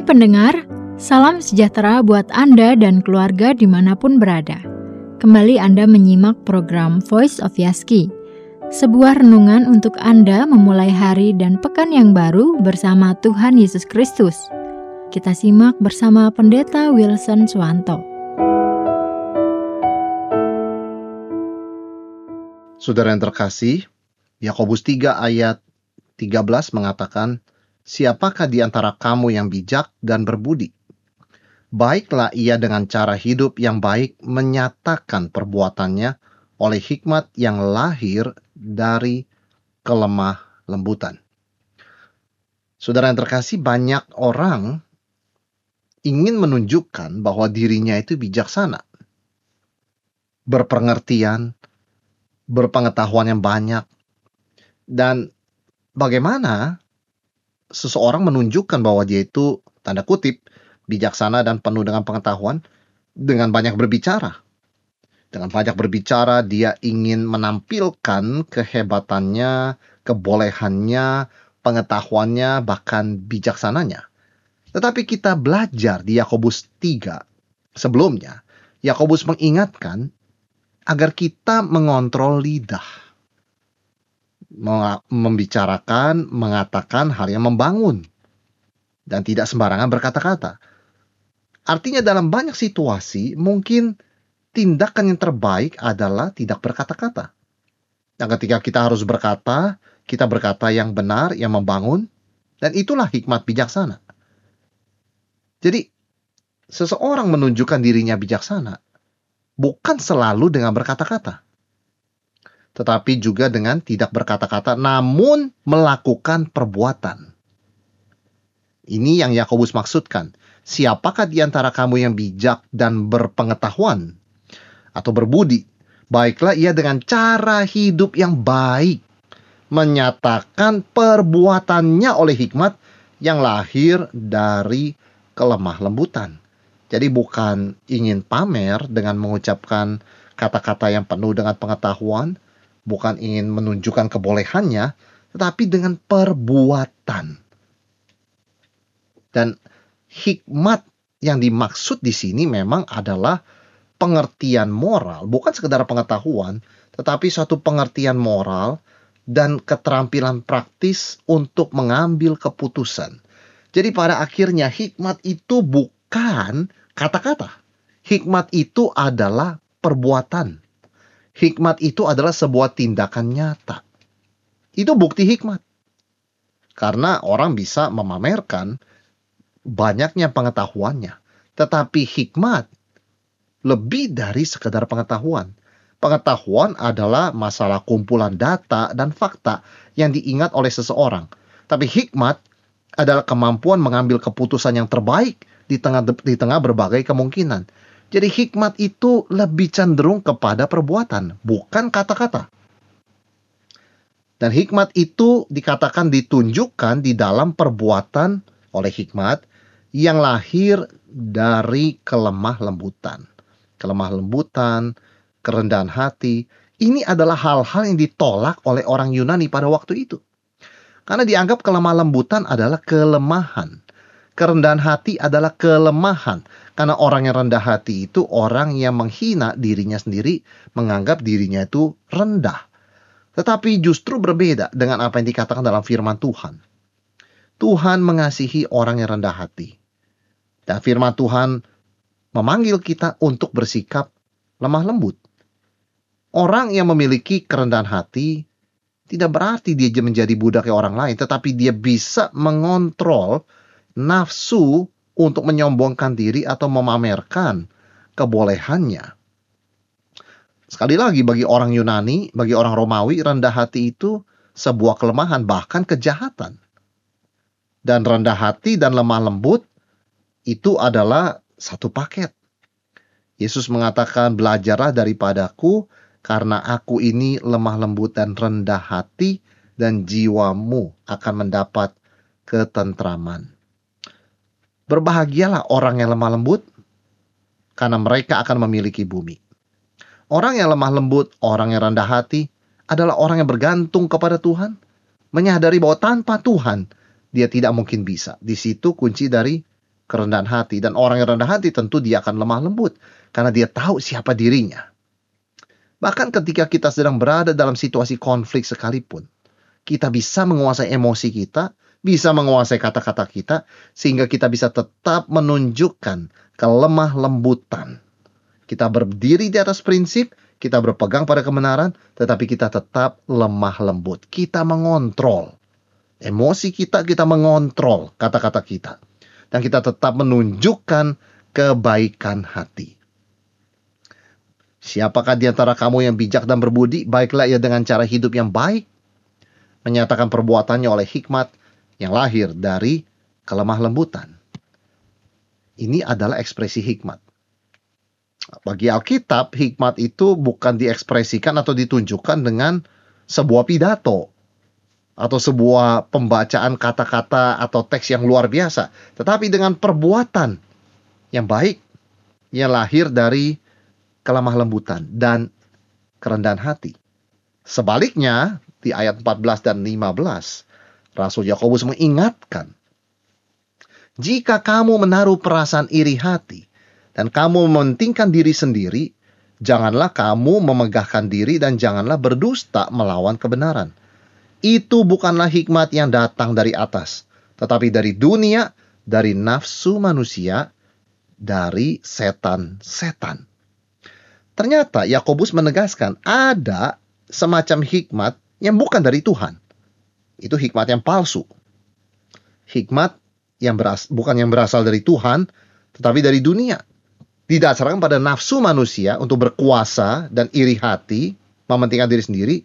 Hai pendengar, salam sejahtera buat Anda dan keluarga di mana pun berada. Kembali Anda menyimak program Voice of Yaski, sebuah renungan untuk Anda memulai hari dan pekan yang baru bersama Tuhan Yesus Kristus. Kita simak bersama Pendeta Wilson Swanto. Saudara yang terkasih, Yakobus 3 ayat 13 mengatakan, Siapakah di antara kamu yang bijak dan berbudi? Baiklah ia dengan cara hidup yang baik menyatakan perbuatannya oleh hikmat yang lahir dari kelemah lembutan. Saudara yang terkasih, banyak orang ingin menunjukkan bahwa dirinya itu bijaksana, berpengertian, berpengetahuan yang banyak, dan bagaimana seseorang menunjukkan bahwa dia itu tanda kutip bijaksana dan penuh dengan pengetahuan dengan banyak berbicara. Dengan banyak berbicara dia ingin menampilkan kehebatannya, kebolehannya, pengetahuannya, bahkan bijaksananya. Tetapi kita belajar di Yakobus 3 sebelumnya, Yakobus mengingatkan agar kita mengontrol lidah membicarakan, mengatakan hal yang membangun dan tidak sembarangan berkata-kata. Artinya dalam banyak situasi mungkin tindakan yang terbaik adalah tidak berkata-kata. Dan ketika kita harus berkata, kita berkata yang benar, yang membangun, dan itulah hikmat bijaksana. Jadi, seseorang menunjukkan dirinya bijaksana bukan selalu dengan berkata-kata tetapi juga dengan tidak berkata-kata, namun melakukan perbuatan. Ini yang Yakobus maksudkan. Siapakah di antara kamu yang bijak dan berpengetahuan atau berbudi? Baiklah ia dengan cara hidup yang baik, menyatakan perbuatannya oleh hikmat yang lahir dari kelemah lembutan. Jadi bukan ingin pamer dengan mengucapkan kata-kata yang penuh dengan pengetahuan, bukan ingin menunjukkan kebolehannya, tetapi dengan perbuatan. Dan hikmat yang dimaksud di sini memang adalah pengertian moral, bukan sekedar pengetahuan, tetapi suatu pengertian moral dan keterampilan praktis untuk mengambil keputusan. Jadi pada akhirnya hikmat itu bukan kata-kata. Hikmat itu adalah perbuatan. Hikmat itu adalah sebuah tindakan nyata. Itu bukti hikmat. Karena orang bisa memamerkan banyaknya pengetahuannya. Tetapi hikmat lebih dari sekedar pengetahuan. Pengetahuan adalah masalah kumpulan data dan fakta yang diingat oleh seseorang. Tapi hikmat adalah kemampuan mengambil keputusan yang terbaik di tengah di tengah berbagai kemungkinan. Jadi hikmat itu lebih cenderung kepada perbuatan, bukan kata-kata. Dan hikmat itu dikatakan ditunjukkan di dalam perbuatan oleh hikmat yang lahir dari kelemah lembutan. Kelemah lembutan, kerendahan hati, ini adalah hal-hal yang ditolak oleh orang Yunani pada waktu itu. Karena dianggap kelemah lembutan adalah kelemahan. Kerendahan hati adalah kelemahan. Karena orang yang rendah hati itu orang yang menghina dirinya sendiri, menganggap dirinya itu rendah. Tetapi justru berbeda dengan apa yang dikatakan dalam firman Tuhan. Tuhan mengasihi orang yang rendah hati. Dan firman Tuhan memanggil kita untuk bersikap lemah lembut. Orang yang memiliki kerendahan hati tidak berarti dia menjadi budak orang lain, tetapi dia bisa mengontrol nafsu untuk menyombongkan diri atau memamerkan kebolehannya. Sekali lagi bagi orang Yunani, bagi orang Romawi, rendah hati itu sebuah kelemahan bahkan kejahatan. Dan rendah hati dan lemah lembut itu adalah satu paket. Yesus mengatakan, "Belajarlah daripadaku, karena aku ini lemah lembut dan rendah hati, dan jiwamu akan mendapat ketentraman." Berbahagialah orang yang lemah lembut, karena mereka akan memiliki bumi. Orang yang lemah lembut, orang yang rendah hati, adalah orang yang bergantung kepada Tuhan, menyadari bahwa tanpa Tuhan dia tidak mungkin bisa. Di situ kunci dari kerendahan hati. Dan orang yang rendah hati tentu dia akan lemah lembut. Karena dia tahu siapa dirinya. Bahkan ketika kita sedang berada dalam situasi konflik sekalipun. Kita bisa menguasai emosi kita. Bisa menguasai kata-kata kita. Sehingga kita bisa tetap menunjukkan kelemah lembutan. Kita berdiri di atas prinsip. Kita berpegang pada kebenaran. Tetapi kita tetap lemah lembut. Kita mengontrol. Emosi kita, kita mengontrol kata-kata kita dan kita tetap menunjukkan kebaikan hati. Siapakah di antara kamu yang bijak dan berbudi? Baiklah ia dengan cara hidup yang baik, menyatakan perbuatannya oleh hikmat yang lahir dari kelemah lembutan. Ini adalah ekspresi hikmat. Bagi Alkitab, hikmat itu bukan diekspresikan atau ditunjukkan dengan sebuah pidato atau sebuah pembacaan kata-kata atau teks yang luar biasa, tetapi dengan perbuatan yang baik yang lahir dari kelemah lembutan dan kerendahan hati. Sebaliknya, di ayat 14 dan 15, Rasul Yakobus mengingatkan, jika kamu menaruh perasaan iri hati dan kamu mementingkan diri sendiri, janganlah kamu memegahkan diri dan janganlah berdusta melawan kebenaran itu bukanlah hikmat yang datang dari atas, tetapi dari dunia, dari nafsu manusia, dari setan-setan. Ternyata Yakobus menegaskan ada semacam hikmat yang bukan dari Tuhan. Itu hikmat yang palsu. Hikmat yang beras, bukan yang berasal dari Tuhan, tetapi dari dunia. Didasarkan pada nafsu manusia untuk berkuasa dan iri hati, mementingkan diri sendiri,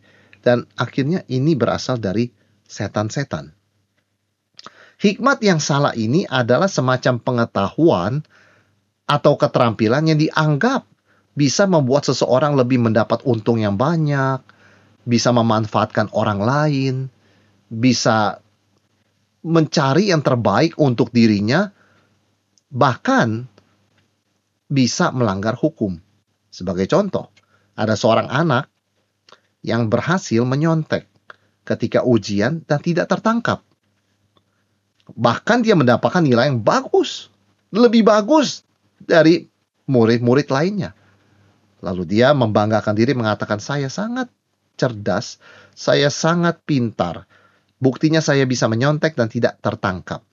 dan akhirnya ini berasal dari setan-setan. Hikmat yang salah ini adalah semacam pengetahuan atau keterampilan yang dianggap bisa membuat seseorang lebih mendapat untung yang banyak, bisa memanfaatkan orang lain, bisa mencari yang terbaik untuk dirinya, bahkan bisa melanggar hukum. Sebagai contoh, ada seorang anak yang berhasil menyontek ketika ujian dan tidak tertangkap. Bahkan dia mendapatkan nilai yang bagus, lebih bagus dari murid-murid lainnya. Lalu dia membanggakan diri mengatakan saya sangat cerdas, saya sangat pintar. Buktinya saya bisa menyontek dan tidak tertangkap.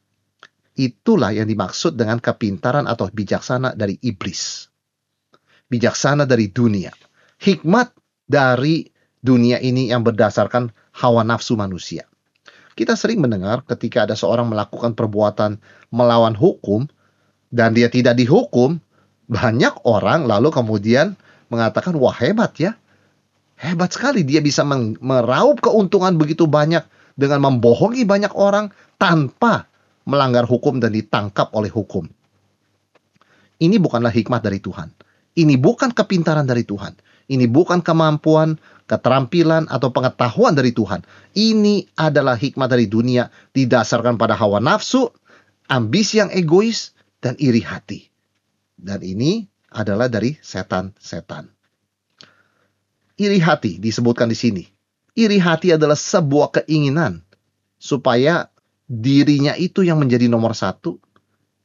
Itulah yang dimaksud dengan kepintaran atau bijaksana dari iblis. Bijaksana dari dunia. Hikmat dari dunia ini yang berdasarkan hawa nafsu manusia. Kita sering mendengar ketika ada seorang melakukan perbuatan melawan hukum dan dia tidak dihukum, banyak orang lalu kemudian mengatakan, "Wah, hebat ya. Hebat sekali dia bisa meraup keuntungan begitu banyak dengan membohongi banyak orang tanpa melanggar hukum dan ditangkap oleh hukum." Ini bukanlah hikmat dari Tuhan. Ini bukan kepintaran dari Tuhan. Ini bukan kemampuan keterampilan atau pengetahuan dari Tuhan. Ini adalah hikmat dari dunia didasarkan pada hawa nafsu, ambisi yang egois, dan iri hati. Dan ini adalah dari setan-setan. Iri hati disebutkan di sini. Iri hati adalah sebuah keinginan supaya dirinya itu yang menjadi nomor satu,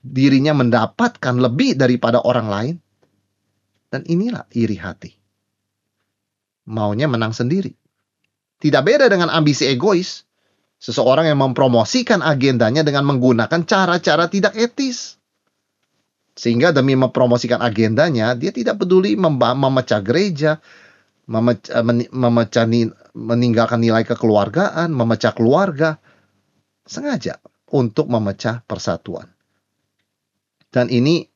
dirinya mendapatkan lebih daripada orang lain, dan inilah iri hati maunya menang sendiri. Tidak beda dengan ambisi egois. Seseorang yang mempromosikan agendanya dengan menggunakan cara-cara tidak etis. Sehingga demi mempromosikan agendanya, dia tidak peduli memecah gereja, memecah, memecah meninggalkan nilai kekeluargaan, memecah keluarga, sengaja untuk memecah persatuan. Dan ini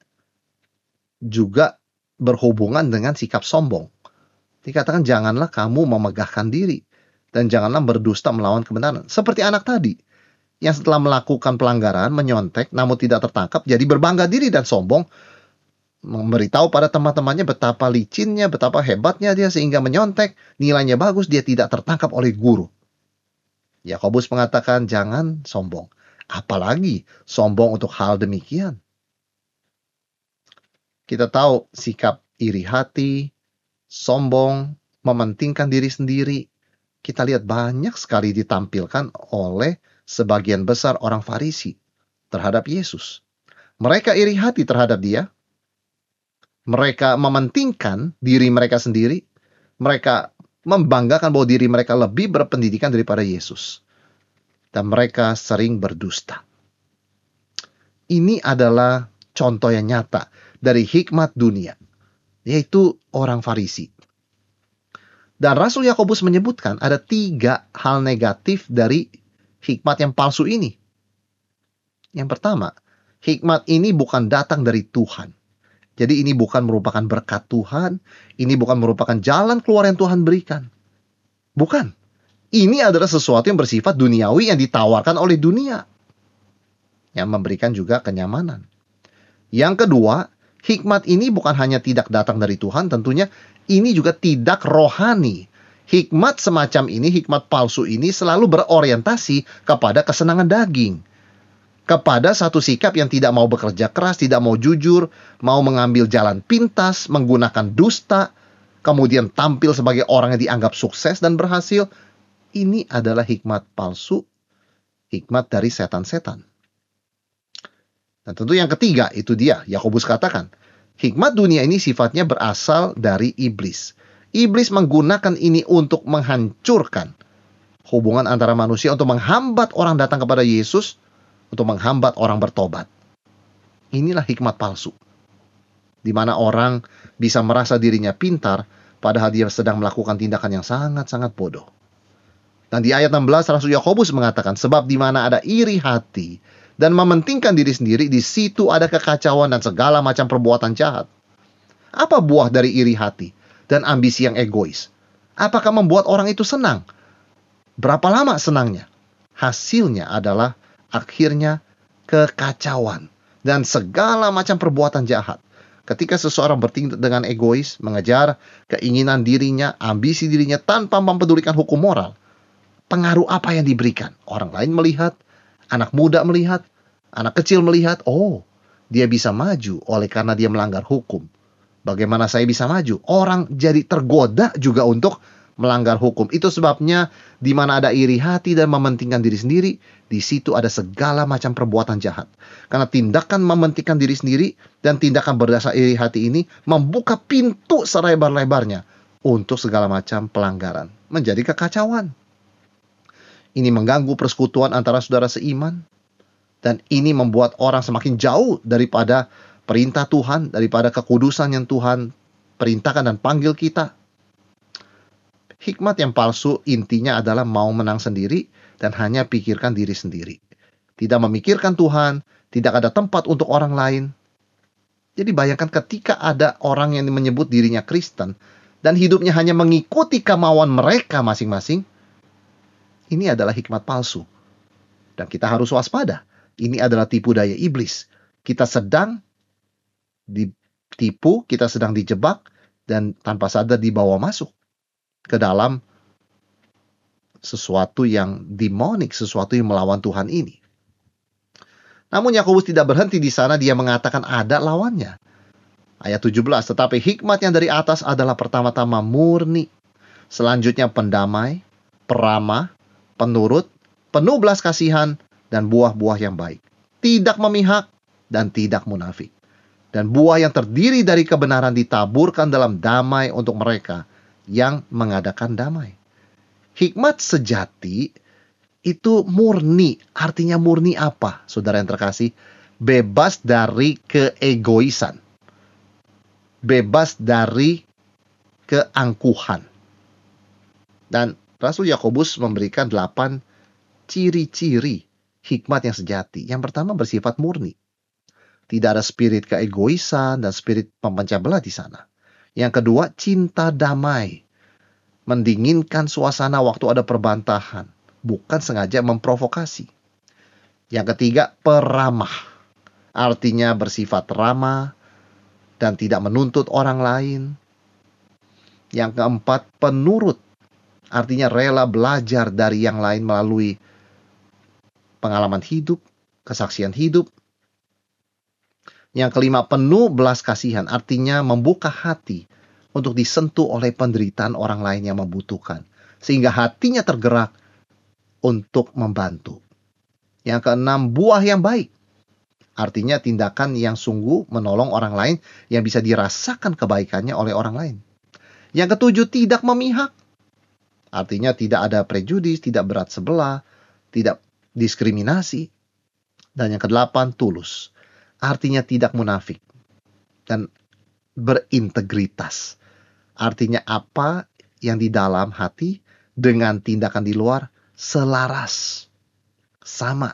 juga berhubungan dengan sikap sombong. Dikatakan janganlah kamu memegahkan diri dan janganlah berdusta melawan kebenaran. Seperti anak tadi yang setelah melakukan pelanggaran menyontek namun tidak tertangkap jadi berbangga diri dan sombong memberitahu pada teman-temannya betapa licinnya, betapa hebatnya dia sehingga menyontek, nilainya bagus, dia tidak tertangkap oleh guru. Yakobus mengatakan jangan sombong, apalagi sombong untuk hal demikian. Kita tahu sikap iri hati, sombong, mementingkan diri sendiri, kita lihat banyak sekali ditampilkan oleh sebagian besar orang Farisi terhadap Yesus. Mereka iri hati terhadap dia. Mereka mementingkan diri mereka sendiri. Mereka membanggakan bahwa diri mereka lebih berpendidikan daripada Yesus. Dan mereka sering berdusta. Ini adalah contoh yang nyata dari hikmat dunia, yaitu orang Farisi. Dan Rasul Yakobus menyebutkan ada tiga hal negatif dari hikmat yang palsu ini. Yang pertama, hikmat ini bukan datang dari Tuhan. Jadi ini bukan merupakan berkat Tuhan, ini bukan merupakan jalan keluar yang Tuhan berikan. Bukan. Ini adalah sesuatu yang bersifat duniawi yang ditawarkan oleh dunia. Yang memberikan juga kenyamanan. Yang kedua, hikmat ini bukan hanya tidak datang dari Tuhan, tentunya ini juga tidak rohani. Hikmat semacam ini, hikmat palsu ini selalu berorientasi kepada kesenangan daging. Kepada satu sikap yang tidak mau bekerja keras, tidak mau jujur, mau mengambil jalan pintas, menggunakan dusta, kemudian tampil sebagai orang yang dianggap sukses dan berhasil. Ini adalah hikmat palsu, hikmat dari setan-setan. Dan tentu yang ketiga itu dia, Yakobus katakan, hikmat dunia ini sifatnya berasal dari iblis. Iblis menggunakan ini untuk menghancurkan hubungan antara manusia untuk menghambat orang datang kepada Yesus, untuk menghambat orang bertobat. Inilah hikmat palsu. Di mana orang bisa merasa dirinya pintar padahal dia sedang melakukan tindakan yang sangat-sangat bodoh. Dan di ayat 16 Rasul Yakobus mengatakan sebab di mana ada iri hati dan mementingkan diri sendiri, di situ ada kekacauan dan segala macam perbuatan jahat. Apa buah dari iri hati dan ambisi yang egois? Apakah membuat orang itu senang? Berapa lama senangnya? Hasilnya adalah akhirnya kekacauan dan segala macam perbuatan jahat. Ketika seseorang bertindak dengan egois, mengejar keinginan dirinya, ambisi dirinya tanpa mempedulikan hukum moral, pengaruh apa yang diberikan? Orang lain melihat, anak muda melihat, Anak kecil melihat, oh, dia bisa maju oleh karena dia melanggar hukum. Bagaimana saya bisa maju? Orang jadi tergoda juga untuk melanggar hukum. Itu sebabnya di mana ada iri hati dan mementingkan diri sendiri, di situ ada segala macam perbuatan jahat. Karena tindakan mementingkan diri sendiri dan tindakan berdasar iri hati ini membuka pintu selebar-lebarnya untuk segala macam pelanggaran. Menjadi kekacauan. Ini mengganggu persekutuan antara saudara seiman, dan ini membuat orang semakin jauh daripada perintah Tuhan, daripada kekudusan yang Tuhan perintahkan dan panggil kita. Hikmat yang palsu intinya adalah mau menang sendiri dan hanya pikirkan diri sendiri. Tidak memikirkan Tuhan, tidak ada tempat untuk orang lain. Jadi bayangkan ketika ada orang yang menyebut dirinya Kristen dan hidupnya hanya mengikuti kemauan mereka masing-masing, ini adalah hikmat palsu. Dan kita harus waspada ini adalah tipu daya iblis. Kita sedang ditipu, kita sedang dijebak, dan tanpa sadar dibawa masuk ke dalam sesuatu yang demonik, sesuatu yang melawan Tuhan ini. Namun Yakobus tidak berhenti di sana, dia mengatakan ada lawannya. Ayat 17, tetapi hikmat yang dari atas adalah pertama-tama murni. Selanjutnya pendamai, peramah, penurut, penuh belas kasihan, dan buah-buah yang baik. Tidak memihak dan tidak munafik. Dan buah yang terdiri dari kebenaran ditaburkan dalam damai untuk mereka yang mengadakan damai. Hikmat sejati itu murni. Artinya murni apa, saudara yang terkasih? Bebas dari keegoisan. Bebas dari keangkuhan. Dan Rasul Yakobus memberikan delapan ciri-ciri hikmat yang sejati. Yang pertama bersifat murni. Tidak ada spirit keegoisan dan spirit pemecah di sana. Yang kedua, cinta damai. Mendinginkan suasana waktu ada perbantahan. Bukan sengaja memprovokasi. Yang ketiga, peramah. Artinya bersifat ramah dan tidak menuntut orang lain. Yang keempat, penurut. Artinya rela belajar dari yang lain melalui pengalaman hidup, kesaksian hidup. Yang kelima, penuh belas kasihan, artinya membuka hati untuk disentuh oleh penderitaan orang lain yang membutuhkan, sehingga hatinya tergerak untuk membantu. Yang keenam, buah yang baik, Artinya tindakan yang sungguh menolong orang lain yang bisa dirasakan kebaikannya oleh orang lain. Yang ketujuh, tidak memihak. Artinya tidak ada prejudis, tidak berat sebelah, tidak diskriminasi. Dan yang kedelapan, tulus. Artinya tidak munafik. Dan berintegritas. Artinya apa yang di dalam hati dengan tindakan di luar selaras. Sama.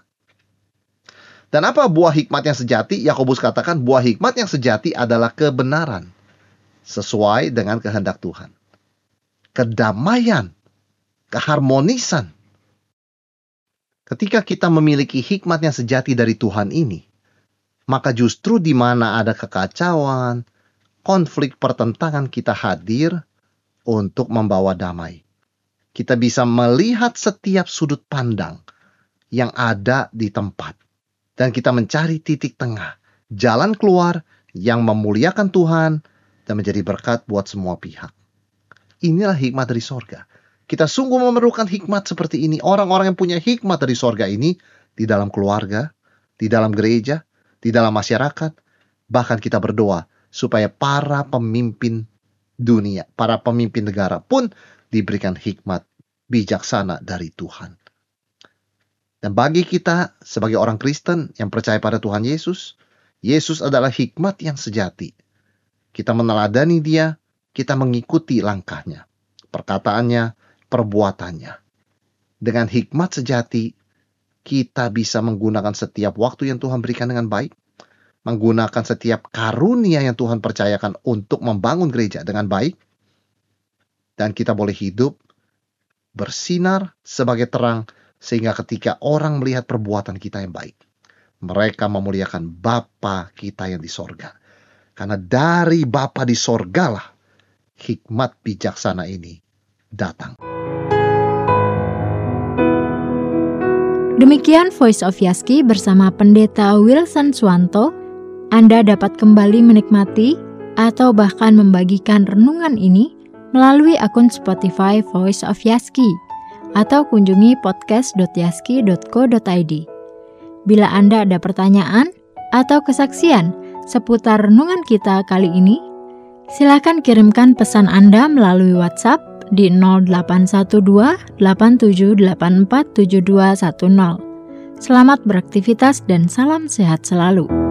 Dan apa buah hikmat yang sejati? Yakobus katakan buah hikmat yang sejati adalah kebenaran sesuai dengan kehendak Tuhan. Kedamaian, keharmonisan. Ketika kita memiliki hikmat yang sejati dari Tuhan ini, maka justru di mana ada kekacauan, konflik pertentangan kita hadir untuk membawa damai. Kita bisa melihat setiap sudut pandang yang ada di tempat dan kita mencari titik tengah, jalan keluar yang memuliakan Tuhan dan menjadi berkat buat semua pihak. Inilah hikmat dari sorga. Kita sungguh memerlukan hikmat seperti ini. Orang-orang yang punya hikmat dari sorga ini di dalam keluarga, di dalam gereja, di dalam masyarakat. Bahkan kita berdoa supaya para pemimpin dunia, para pemimpin negara pun diberikan hikmat bijaksana dari Tuhan. Dan bagi kita sebagai orang Kristen yang percaya pada Tuhan Yesus, Yesus adalah hikmat yang sejati. Kita meneladani dia, kita mengikuti langkahnya, perkataannya, perbuatannya. Dengan hikmat sejati, kita bisa menggunakan setiap waktu yang Tuhan berikan dengan baik, menggunakan setiap karunia yang Tuhan percayakan untuk membangun gereja dengan baik, dan kita boleh hidup bersinar sebagai terang sehingga ketika orang melihat perbuatan kita yang baik, mereka memuliakan Bapa kita yang di sorga. Karena dari Bapa di sorgalah hikmat bijaksana ini datang. Demikian Voice of Yaski bersama Pendeta Wilson Swanto. Anda dapat kembali menikmati atau bahkan membagikan renungan ini melalui akun Spotify Voice of Yaski atau kunjungi podcast.yaski.co.id. Bila Anda ada pertanyaan atau kesaksian seputar renungan kita kali ini, silakan kirimkan pesan Anda melalui WhatsApp di 0812 87847210. Selamat beraktivitas dan salam sehat selalu.